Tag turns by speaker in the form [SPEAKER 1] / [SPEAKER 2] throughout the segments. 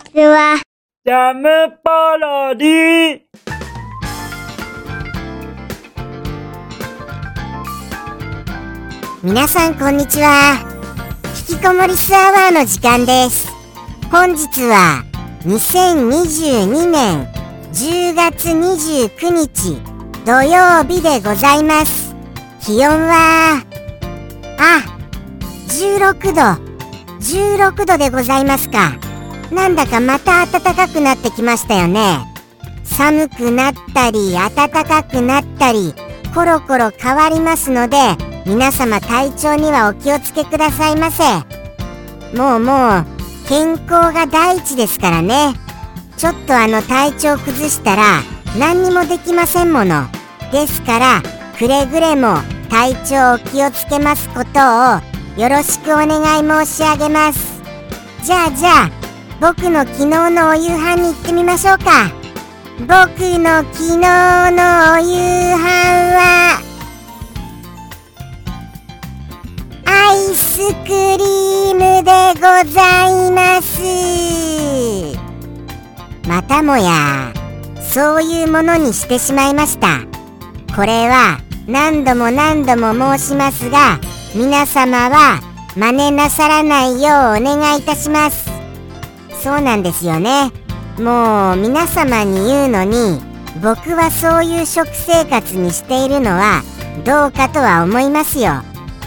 [SPEAKER 1] ちは。
[SPEAKER 2] ジャムパロディ
[SPEAKER 3] 皆さんこんにちは。引きこもりスアワーの時間です。本日は2022年10月29日土曜日でございます。気温はあ16度。16度でございますかなんだかまた暖かくなってきましたよね。寒くなったり暖かくなったりコロコロ変わりますので皆様体調にはお気をつけくださいませ。もうもう健康が第一ですからね。ちょっとあの体調崩したら何にもできませんもの。ですからくれぐれも体調お気をつけますことをよろしくお願い申し上げます。じゃあじゃあ僕の昨日のお夕飯に行ってみましょうか。僕の昨日のお夕飯は。アイスクリームでございます。またもやそういうものにしてしまいました。これは何度も何度も申しますが皆様は真似なさらないようお願いいたします。そうなんですよね。もう皆様に言うのに僕はそういう食生活にしているのはどうかとは思いますよ。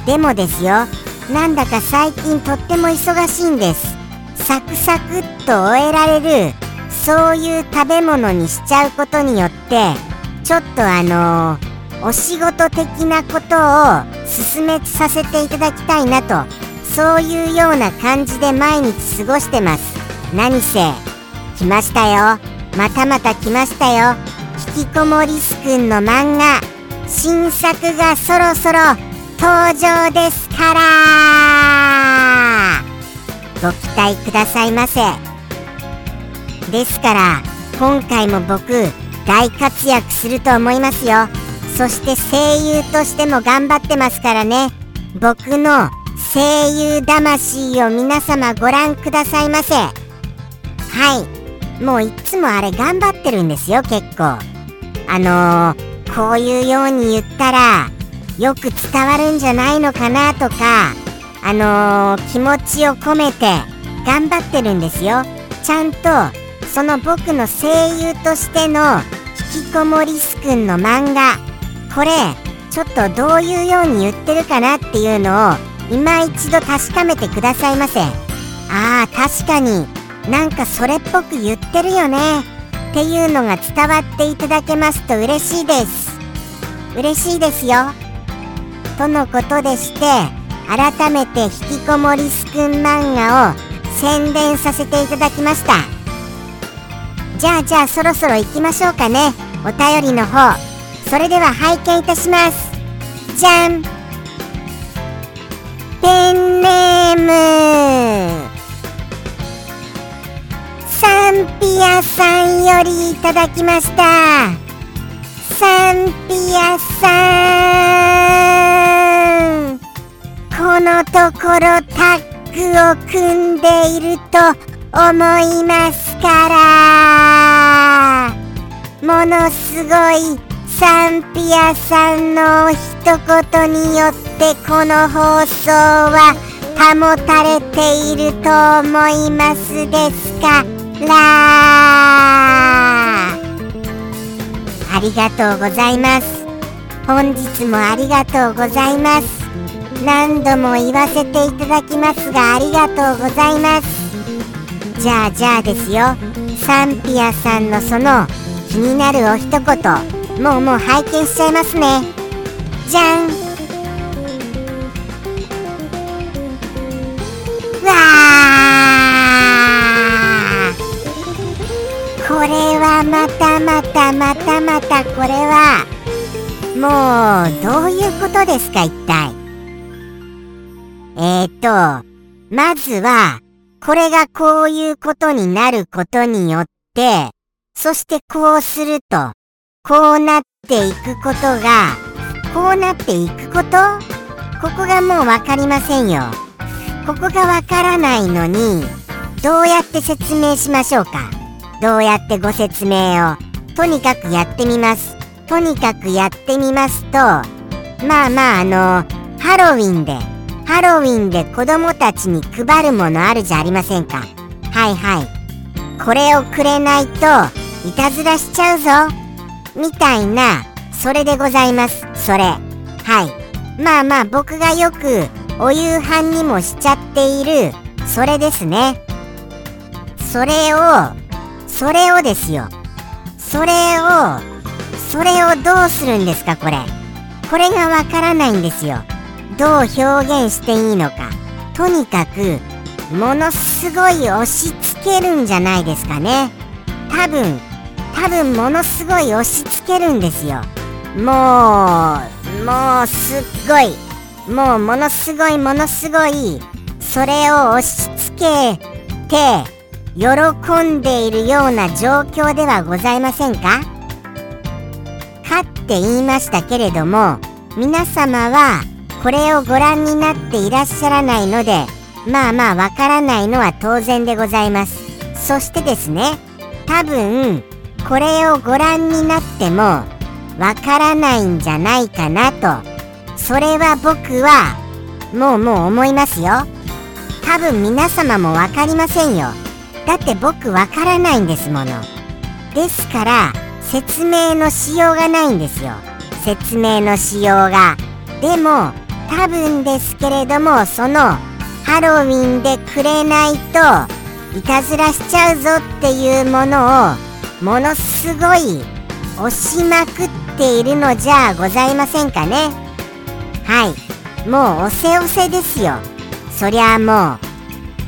[SPEAKER 3] でもですよなんだか最近とっても忙しいんです。サクサクっと終えられるそういう食べ物にしちゃうことによってちょっとあのー、お仕事的なことを進めさせていただきたいなとそういうような感じで毎日過ごしてます。何せ来ましたよ。またまた来ましたよ。引きこもりすくんの漫画。新作がそろそろ登場ですから。ご期待くださいませ。ですから今回も僕大活躍すると思いますよ。そして声優としても頑張ってますからね。僕の声優魂を皆様ご覧くださいませ。はい。もういつもあれ頑張ってるんですよ結構。あのー、こういうように言ったらよく伝わるんじゃないのかなとかあのー、気持ちを込めて頑張ってるんですよ。ちゃんとその僕の声優としての引きこもりすくんの漫画。これちょっとどういうように言ってるかなっていうのを今一度確かめてくださいませ。ああ確かに。なんかそれっぽく言ってるよね。っていうのが伝わっていただけますと嬉しいです。嬉しいですよ。とのことでして改めて引きこもりすくん漫画を宣伝させていただきました。じゃあじゃあそろそろ行きましょうかね。お便りの方。それでは拝見いたします。じゃん。ペンネーム。サンピアさんよりいただきました。サンピアさんこのところタッグを組んでいると思いますから。ものすごいサンピアさんの一言によってこの放送は保たれていると思いますですか？らありがとうございます。本日もありがとうございます。何度も言わせていただきますがありがとうございます。じゃあじゃあですよ。サンピアさんのその気になるお一言もうもう拝見しちゃいますね。じゃん。これはまたまたまたまたこれはもうどういうことですか一体？えーとまずはこれがこういうことになることによってそしてこうするとこうなっていくことがこうなっていくこと？ここがもう分かりませんよ。ここが分からないのにどうやって説明しましょうか？どうやってご説明を。とにかくやってみます。とにかくやってみますとまあまああのハロウィンでハロウィンで子供たちに配るものあるじゃありませんか。はいはい。これをくれないといたずらしちゃうぞ。みたいなそれでございます。それ。はい。まあまあ僕がよくお夕飯にもしちゃっている。それですね。それをそれをですよ。それをそれをどうするんですかこれ。これがわからないんですよ。どう表現していいのか。とにかくものすごい押し付けるんじゃないですかね。多分多分ものすごい押し付けるんですよ。もうもうすっごい。もうものすごいものすごいそれを押し付けて喜んでいるような状況ではございませんか？かって言いましたけれども皆様はこれをご覧になっていらっしゃらないのでまあまあわからないのは当然でございます。そしてですね多分これをご覧になってもわからないんじゃないかなと。それは僕はもうもう思いますよ。多分皆様も分かりませんよ。だって僕わからないんですもの。ですから説明のしようがないんですよ。説明のしようが。でも多分ですけれどもそのハロウィンでくれないといたずらしちゃうぞっていうものをものすごい押しまくっているのじゃございませんかね。はい。もう押せ押せですよ。そりゃあもう。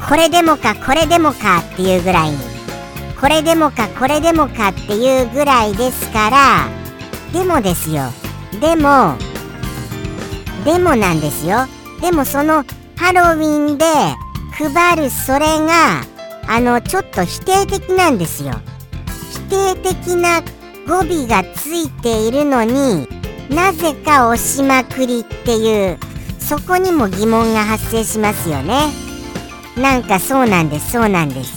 [SPEAKER 3] これでもかこれでもかっていうぐらい。にこれでもかこれでもかっていうぐらいですからでもですよ。でもでもなんですよ。でもそのハロウィンで配るそれがあのちょっと否定的なんですよ。否定的な語尾がついているのになぜか押しまくりっていうそこにも疑問が発生しますよね。なんかそうなんですそうなんです。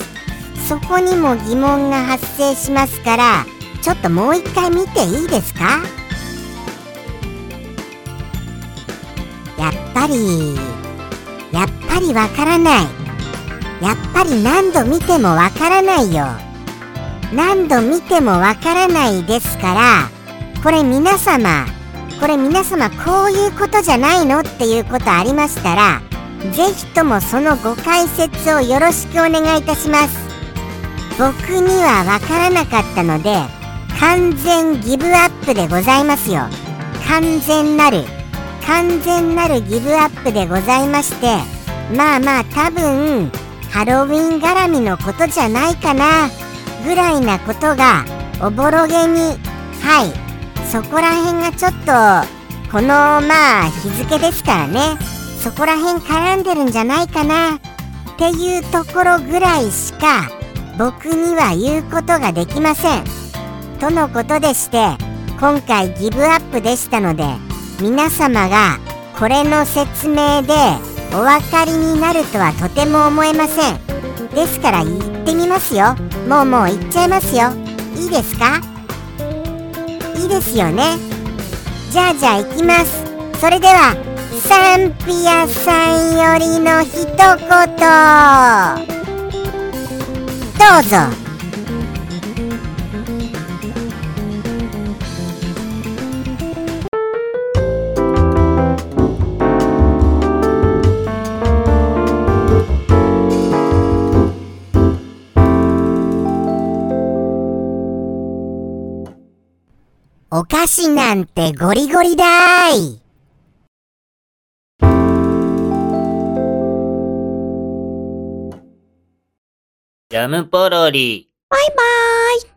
[SPEAKER 3] そこにも疑問が発生しますからちょっともう一回見ていいですか？やっぱりやっぱりわからない。やっぱり何度見てもわからないよ。何度見てもわからないですからこれ皆様これ皆様こういうことじゃないの？っていうことありましたらぜひともそのご解説をよろしくお願いいたします。僕にはわからなかったので完全ギブアップでございますよ。完全なる。完全なるギブアップでございましてまあまあ多分ハロウィン絡みのことじゃないかなぐらいなことがおぼろげにはい。そこら辺がちょっとこのまあ日付ですからね。そこら辺絡んでるんじゃないかな。っていうところぐらいしか僕には言うことができません。とのことでして今回ギブアップでしたので皆様がこれの説明でお分かりになるとはとても思えません。ですから言ってみますよ。もうもう行っちゃいますよ。いいですか？いいですよね。じゃあじゃあ行きます。それではサンピアさんよりの一言。どうぞ。お菓子なんてゴリゴリだい。
[SPEAKER 2] ジャムポロリ。
[SPEAKER 3] バイバーイ